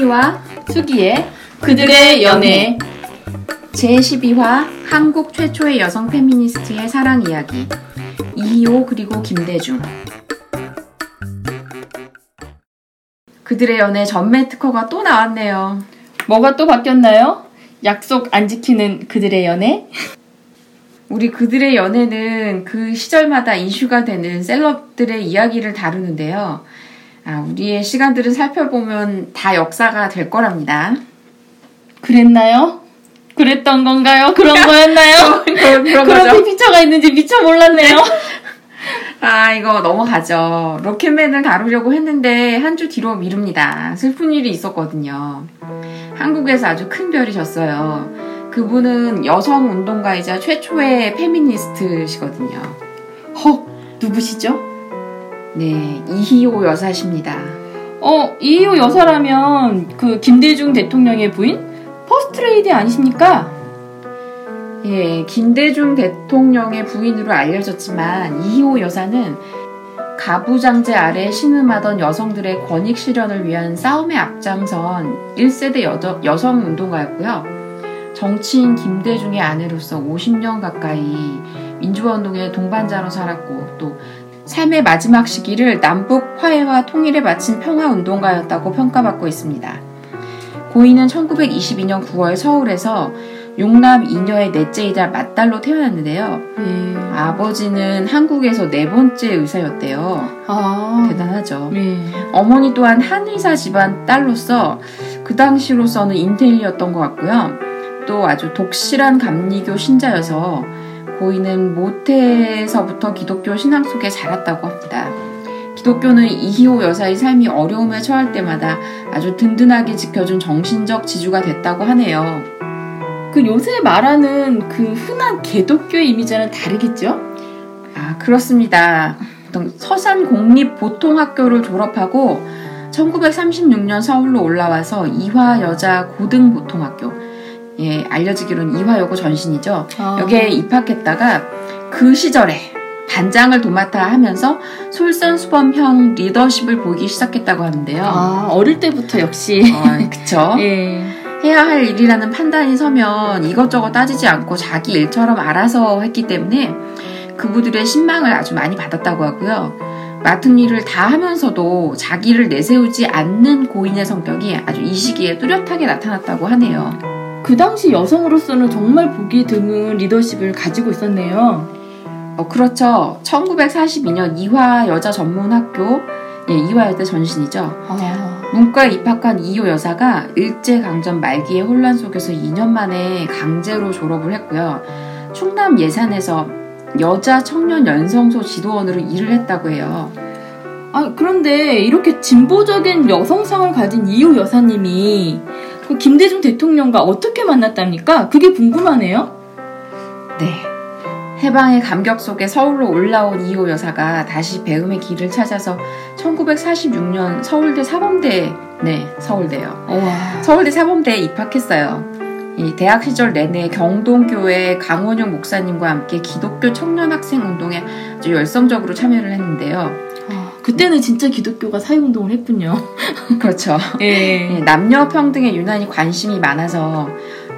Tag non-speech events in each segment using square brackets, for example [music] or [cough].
순이와 수기의 그들의 연애 제12화 한국 최초의 여성 페미니스트의 사랑 이야기 이희호 그리고 김대중 그들의 연애 전매 특허가 또 나왔네요. 뭐가 또 바뀌었나요? 약속 안 지키는 그들의 연애? 우리 그들의 연애는 그 시절마다 이슈가 되는 셀럽들의 이야기를 다루는데요. 아, 우리의 시간들을 살펴보면 다 역사가 될 거랍니다. 그랬나요? 그랬던 건가요? 그런 [laughs] 거였나요? 그런, 그런 [laughs] 그런. 피처가 있는지 미처 몰랐네요. [laughs] 아, 이거 넘어가죠. 로켓맨을 다루려고 했는데 한 주 뒤로 미룹니다. 슬픈 일이 있었거든요. 한국에서 아주 큰 별이 졌어요. 그분은 여성 운동가이자 최초의 페미니스트시거든요. 헉, 누구시죠? 네, 이희호 여사십니다. 어, 이희호 여사라면 그 김대중 대통령의 부인? 퍼스트레이디 아니십니까? 예, 김대중 대통령의 부인으로 알려졌지만 이희호 여사는 가부장제 아래 신음하던 여성들의 권익 실현을 위한 싸움에 앞장선 1세대 여저, 여성 운동가였고요. 정치인 김대중의 아내로서 50년 가까이 민주화 운동의 동반자로 살았고 또 삶의 마지막 시기를 남북 화해와 통일에 바친 평화 운동가였다고 평가받고 있습니다. 고인은 1922년 9월 서울에서 용남 이녀의 넷째이자 맏딸로 태어났는데요. 예. 아버지는 한국에서 네 번째 의사였대요. 아. 대단하죠. 네. 어머니 또한 한 의사 집안 딸로서 그 당시로서는 인텔리였던 것 같고요. 또 아주 독실한 감리교 신자여서 고인은 모태에서부터 기독교 신앙 속에 자랐다고 합니다. 기독교는 이희호 여사의 삶이 어려움에 처할 때마다 아주 든든하게 지켜준 정신적 지주가 됐다고 하네요. 그 요새 말하는 그 흔한 개독교의 이미지와는 다르겠죠? 아, 그렇습니다. 서산 공립 보통학교를 졸업하고 1936년 서울로 올라와서 이화 여자 고등 보통학교, 예, 알려지기로는 이화여고 전신이죠. 아. 여기에 입학했다가 그 시절에 반장을 도맡아 하면서 솔선수범형 리더십을 보이기 시작했다고 하는데요. 아, 어릴 때부터 역시. 어, 그쵸? [laughs] 예. 해야 할 일이라는 판단이 서면 이것저것 따지지 않고 자기 일처럼 알아서 했기 때문에 그부들의 신망을 아주 많이 받았다고 하고요. 맡은 일을 다 하면서도 자기를 내세우지 않는 고인의 성격이 아주 이 시기에 뚜렷하게 나타났다고 하네요. 그 당시 여성으로서는 정말 보기 드문 리더십을 가지고 있었네요. 어, 그렇죠. 1942년 이화 여자 전문 학교, 예, 이화 여대 전신이죠. 아. 문과에 입학한 이호 여사가 일제강점 말기의 혼란 속에서 2년 만에 강제로 졸업을 했고요. 충남 예산에서 여자 청년 연성소 지도원으로 일을 했다고 해요. 아, 그런데 이렇게 진보적인 여성상을 가진 이호 여사님이 그 김대중 대통령과 어떻게 만났답니까? 그게 궁금하네요. 네. 해방의 감격 속에 서울로 올라온 이호 여사가 다시 배움의 길을 찾아서 1946년 서울대 사범대, 네, 서울대요. 와. 서울대 사범대에 입학했어요. 이 대학 시절 내내 경동교회 강원영 목사님과 함께 기독교 청년 학생 운동에 아주 열성적으로 참여를 했는데요. 아, 그때는 진짜 기독교가 사회운동을 했군요. 그렇죠. 예. 예, 남녀 평등에 유난히 관심이 많아서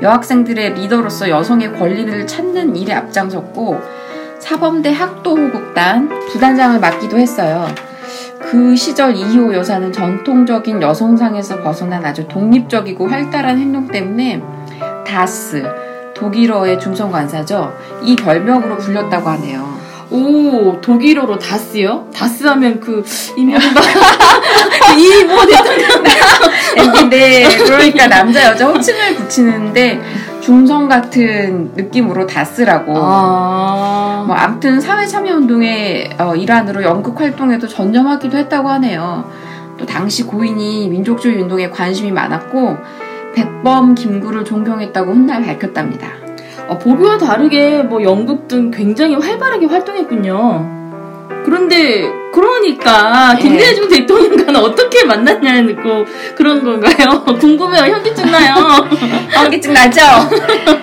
여학생들의 리더로서 여성의 권리를 찾는 일에 앞장섰고 사범대 학도호국단 부단장을 맡기도 했어요. 그 시절 이희호 여사는 전통적인 여성상에서 벗어난 아주 독립적이고 활달한 행동 때문에 다스 독일어의 중성 관사죠. 이 별명으로 불렸다고 하네요. 오, 독일어로 다스요? 다스 하면 그, 이명박, 이모 대통령. 근데 그러니까 남자 여자 호칭을 붙이는데 중성 같은 느낌으로 다스라고. 아. 뭐 아무튼 사회 참여 운동의 어, 일환으로 연극 활동에도 전념하기도 했다고 하네요. 또 당시 고인이 민족주의 운동에 관심이 많았고 백범 김구를 존경했다고 훗날 밝혔답니다. 아, 보기와 다르게 뭐 연극 등 굉장히 활발하게 활동했군요. 그런데 그러니까 예. 김대중 대통령과는 어떻게 만났냐는 그 그런 건가요? [laughs] 궁금해요. 현기증 나요. [laughs] 현기증 나죠?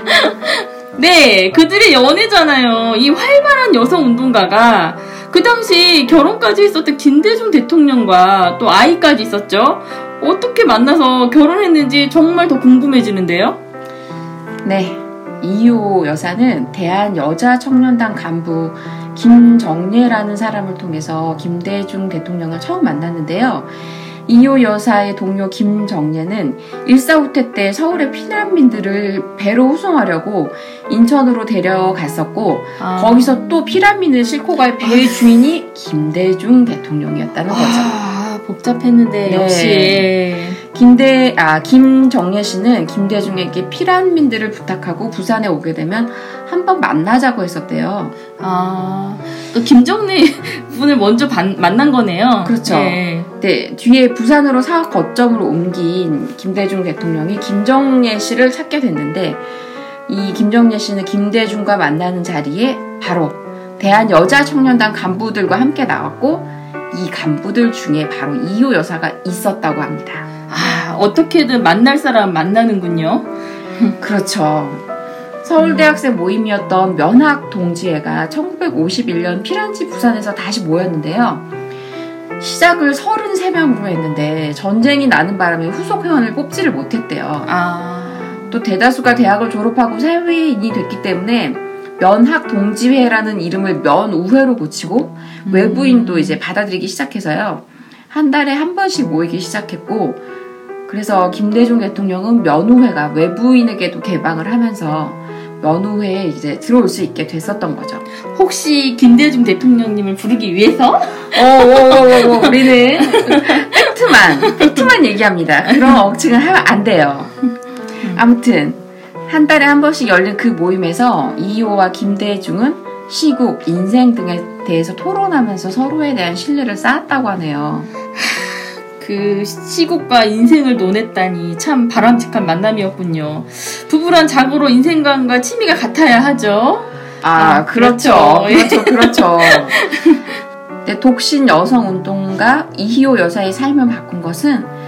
[laughs] 네, 그들의 연애잖아요. 이 활발한 여성 운동가가 그 당시 결혼까지 했었던 김대중 대통령과 또 아이까지 있었죠. 어떻게 만나서 결혼했는지 정말 더 궁금해지는데요? 네. 이호 여사는 대한 여자 청년단 간부 김정례라는 사람을 통해서 김대중 대통령을 처음 만났는데요. 이호 여사의 동료 김정례는 일사후퇴 때 서울의 피난민들을 배로 후송하려고 인천으로 데려갔었고 아. 거기서 또 피난민을 싣고 갈 배의 주인이 김대중 대통령이었다는 거죠. 아, 복잡했는데 네. 역시 김대 아 김정례 씨는 김대중에게 피난민들을 부탁하고 부산에 오게 되면 한번 만나자고 했었대요. 아, 또 김정래 [laughs] 분을 먼저 반- 만난 거네요. 그렇죠. 네. 네, 뒤에 부산으로 사업 거점으로 옮긴 김대중 대통령이 김정례 씨를 찾게 됐는데 이 김정례 씨는 김대중과 만나는 자리에 바로 대한 여자 청년단 간부들과 함께 나왔고 이 간부들 중에 바로 이호 여사가 있었다고 합니다. 아, 어떻게든 만날 사람 만나는군요. [laughs] 그렇죠. 서울대학생 모임이었던 면학 동지회가 1951년 피란지 부산에서 다시 모였는데요. 시작을 33명으로 했는데 전쟁이 나는 바람에 후속 회원을 뽑지를 못했대요. 아, 또 대다수가 대학을 졸업하고 사회인이 됐기 때문에 면학 동지회라는 이름을 면우회로 고치고 음. 외부인도 이제 받아들이기 시작해서요. 한 달에 한 번씩 모이기 시작했고 그래서 김대중 대통령은 면우회가 외부인에게도 개방을 하면서 면우회에 이제 들어올 수 있게 됐었던 거죠. 혹시 김대중 대통령님을 부르기 위해서? 어, 오오오오 우리는 팩트만 팩트만 얘기합니다. 그런 억측은 하면 안 돼요. 아무튼 한 달에 한 번씩 열린 그 모임에서 이호와 김대중은 시국, 인생 등에 대해서 토론하면서 서로에 대한 신뢰를 쌓았다고 하네요. 그 시국과 인생을 논했다니 참 바람직한 만남이었군요. 부부란 자고로 인생관과 취미가 같아야 하죠. 아, 아, 그렇죠. 그렇죠. 그렇죠, 그렇죠. [laughs] 네, 독신 여성 운동가 이희호 여사의 삶을 바꾼 것은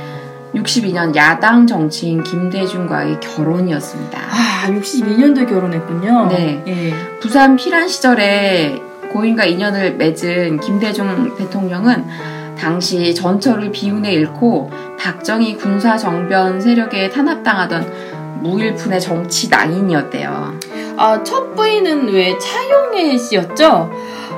62년 야당 정치인 김대중과의 결혼이었습니다. 아, 62년도에 결혼했군요. 네. 예. 부산 피란 시절에 고인과 인연을 맺은 김대중 대통령은 당시 전철을 비운에 잃고 박정희 군사 정변 세력에 탄압당하던 무일푼의 정치 낭인이었대요. 아, 첫 부인은 왜 차용애 씨였죠?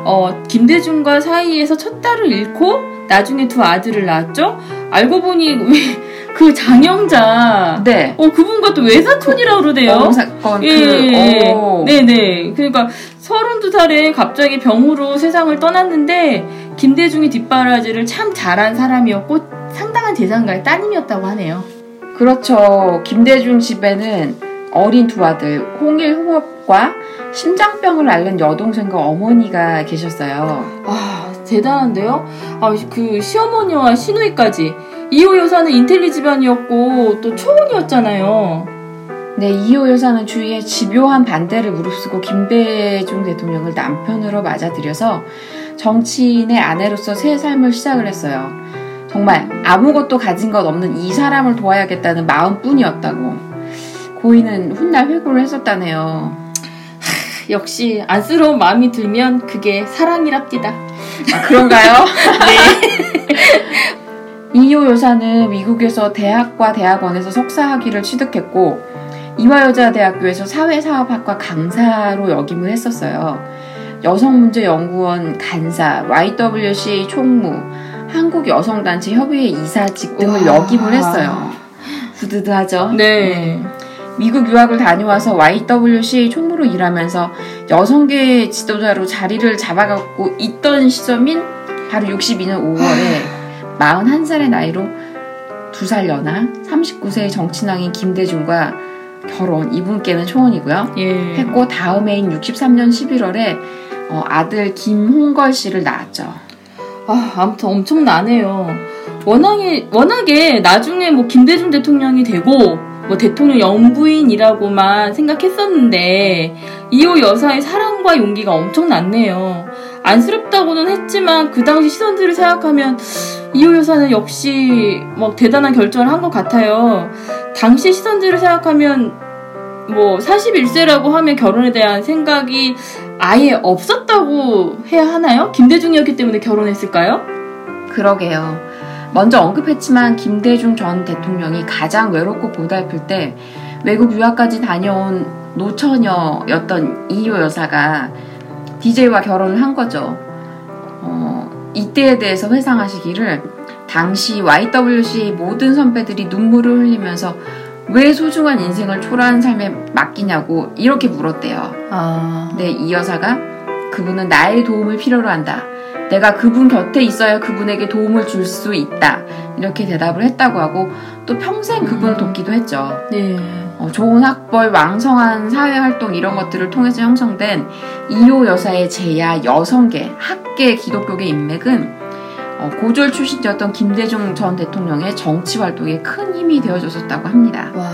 어, 김대중과 사이에서 첫 딸을 잃고 나중에 두 아들을 낳았죠? 알고 보니 왜그 장영자 네. 어 그분과 또 외사촌이라고 그러대요. 어느 사건 예, 예. 그 오. 네네. 그러니까 32살에 갑자기 병으로 세상을 떠났는데 김대중의 뒷바라지를 참 잘한 사람이었고 상당한 재산가의 따님이었다고 하네요. 그렇죠. 김대중 집에는 어린 두 아들 홍일 홍업과 심장병을 앓는 여동생과 어머니가 계셨어요. 아 대단한데요. 아 그 시어머니와 시누이까지 이호 여사는 인텔리 집안이었고 또 초혼이었잖아요. 네, 이호 여사는 주위에 집요한 반대를 무릅쓰고 김대중 대통령을 남편으로 맞아들여서 정치인의 아내로서 새 삶을 시작을 했어요. 정말 아무것도 가진 것 없는 이 사람을 도와야겠다는 마음뿐이었다고. 고인은 훗날 회고를 했었다네요. 역시 안쓰러운 마음이 들면 그게 사랑이랍디다. 아, 그런가요? [laughs] 이호 여사는 미국에서 대학과 대학원에서 석사 학위를 취득했고 이화여자대학교에서 사회사업학과 강사로 역임을 했었어요. 여성문제연구원 간사, YWCA 총무, 한국여성단체 협의회 이사직 등을 와. 역임을 했어요. 후드드하죠? 네. 미국 유학을 다녀와서 YWCA 총무로 일하면서 여성계 지도자로 자리를 잡아갖고 있던 시점인 바로 62년 5월에 41살의 나이로 2살 연하 39세의 정치낭인 김대중과 결혼, 이분께는 초혼이고요. 예. 했고 다음 해인 63년 11월에 어, 아들 김홍걸 씨를 낳았죠. 아, 아무튼 엄청나네요. 워낙에, 워낙에 나중에 뭐 김대중 대통령이 되고, 뭐 대통령 영부인이라고만 생각했었는데, 이호 여사의 사랑과 용기가 엄청났네요. 안쓰럽다고는 했지만, 그 당시 시선들을 생각하면, 이호 여사는 역시 뭐 대단한 결정을 한 것 같아요. 당시 시선들을 생각하면, 뭐 41세라고 하면 결혼에 대한 생각이 아예 없었다고 해야 하나요? 김대중이었기 때문에 결혼했을까요? 그러게요. 먼저 언급했지만 김대중 전 대통령이 가장 외롭고 고달플 때 외국 유학까지 다녀온 노처녀였던 이효 여사가 DJ와 결혼을 한 거죠. 어, 이때에 대해서 회상하시기를 당시 YWC 모든 선배들이 눈물을 흘리면서 왜 소중한 인생을 초라한 삶에 맡기냐고 이렇게 물었대요. 아. 네, 이 여사가 그분은 나의 도움을 필요로 한다. 내가 그분 곁에 있어야 그분에게 도움을 줄 수 있다. 이렇게 대답을 했다고 하고 또 평생 그분을 음. 돕기도 했죠. 네. 어, 좋은 학벌, 왕성한 사회활동 이런 것들을 통해서 형성된 이호 여사의 제야 여성계, 학계 기독교계 인맥은 어, 고졸 출신이었던 김대중 전 대통령의 정치 활동에 큰 힘이 되어줬었다고 합니다. 와.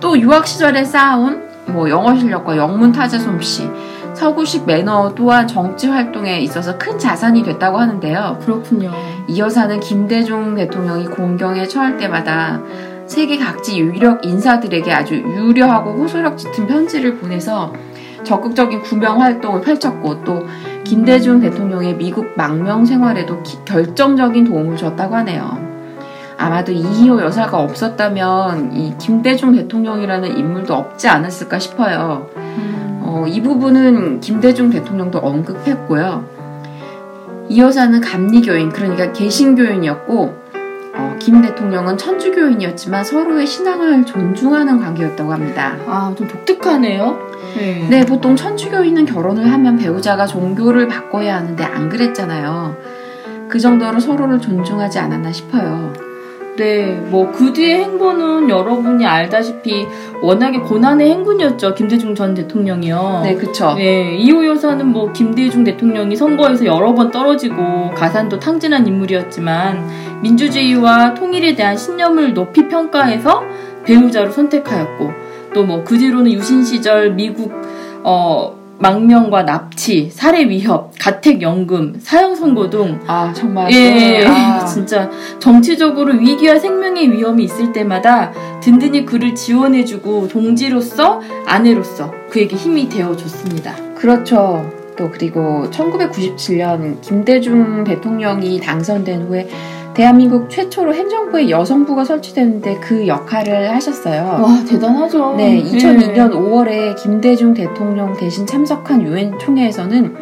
또 유학 시절에 쌓아온 뭐 영어 실력과 영문 타자 솜씨, 서구식 매너 또한 정치 활동에 있어서 큰 자산이 됐다고 하는데요. 그렇군요. 이 여사는 김대중 대통령이 공경에 처할 때마다 세계 각지 유력 인사들에게 아주 유려하고 호소력 짙은 편지를 보내서 적극적인 구명 활동을 펼쳤고 또 김대중 대통령의 미국 망명 생활에도 기- 결정적인 도움을 줬다고 하네요. 아마도 이희호 여사가 없었다면 이 김대중 대통령이라는 인물도 없지 않았을까 싶어요. 음. 어, 이 부분은 김대중 대통령도 언급했고요. 이 여사는 감리교인, 그러니까 개신교인이었고, 어, 김 대통령은 천주교인이었지만 서로의 신앙을 존중하는 관계였다고 합니다. 아, 좀 독특하네요. 네. 네, 보통 천주교인은 결혼을 하면 배우자가 종교를 바꿔야 하는데 안 그랬잖아요. 그 정도로 서로를 존중하지 않았나 싶어요. 네, 뭐 그 뒤의 행보는 여러분이 알다시피 워낙에 고난의 행군이었죠. 김대중 전 대통령이요. 네, 그쵸. 네, 이호 여사는 뭐 김대중 대통령이 선거에서 여러 번 떨어지고 가산도 탕진한 인물이었지만 민주주의와 통일에 대한 신념을 높이 평가해서 배우자로 선택하였고 또 뭐 그 뒤로는 유신 시절 미국 어 망명과 납치, 살해 위협, 가택 연금, 사형 선고 등 아, 정말. 예, 아, [laughs] 진짜 정치적으로 위기와 생명의 위험이 있을 때마다 든든히 그를 지원해주고 동지로서 아내로서 그에게 힘이 되어줬습니다. 그렇죠. 또 그리고 1997년 김대중 대통령이 당선된 후에 대한민국 최초로 행정부에 여성부가 설치됐는데 그 역할을 하셨어요. 와 대단하죠. 네, 2002년 5월에 김대중 대통령 대신 참석한 유엔 총회에서는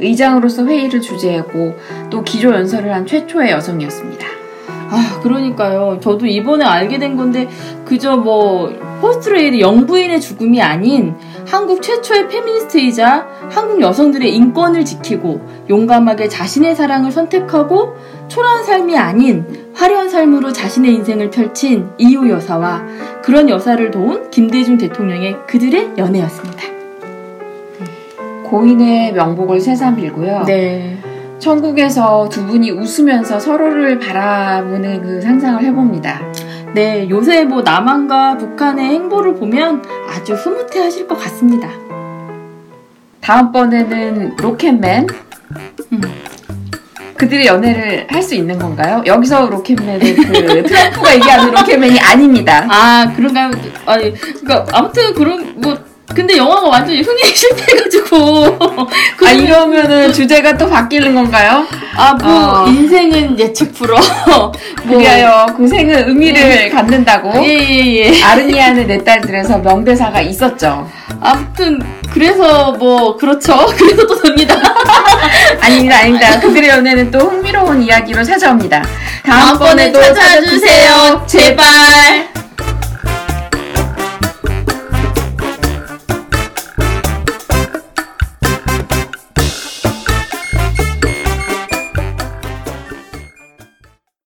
의장으로서 회의를 주재하고 또 기조 연설을 한 최초의 여성이었습니다. 아 그러니까요. 저도 이번에 알게 된 건데 그저 뭐 퍼스트레이디 영부인의 죽음이 아닌 한국 최초의 페미니스트이자 한국 여성들의 인권을 지키고 용감하게 자신의 사랑을 선택하고 초라한 삶이 아닌 화려한 삶으로 자신의 인생을 펼친 이희호 여사와 그런 여사를 도운 김대중 대통령의 그들의 연애였습니다. 고인의 명복을 새삼 빌고요. 네. 천국에서 두 분이 웃으면서 서로를 바라보는 그 상상을 해봅니다. 네, 요새 뭐 남한과 북한의 행보를 보면 아주 흐뭇해 하실 것 같습니다. 다음번에는 로켓맨. 음. 그들의 연애를 할 수 있는 건가요? 여기서 로켓맨은 그 트럼프가 얘기하는 로켓맨이 아닙니다. 아, 그런가요? 아니, 그니까, 아무튼 그런, 뭐, 근데 영화가 완전히 흥행이 실패해가지고. [laughs] 아 이러면은 주제가 또 바뀌는 건가요? 아, 뭐, 어. 인생은 예측 불허. [laughs] 뭐, 그리하여 그 생은 의미를 갖는다고 예, 예, 예. 아르니아는 내 딸들에서 명대사가 있었죠. 아무튼, 그래서 뭐, 그렇죠. [laughs] 그래서 또 됩니다. 아닙니다, 아닙니다. 그들의 연애는 또 흥미로운 이야기로 찾아옵니다. 다음번에도 다음번에 찾아주세요. 제발.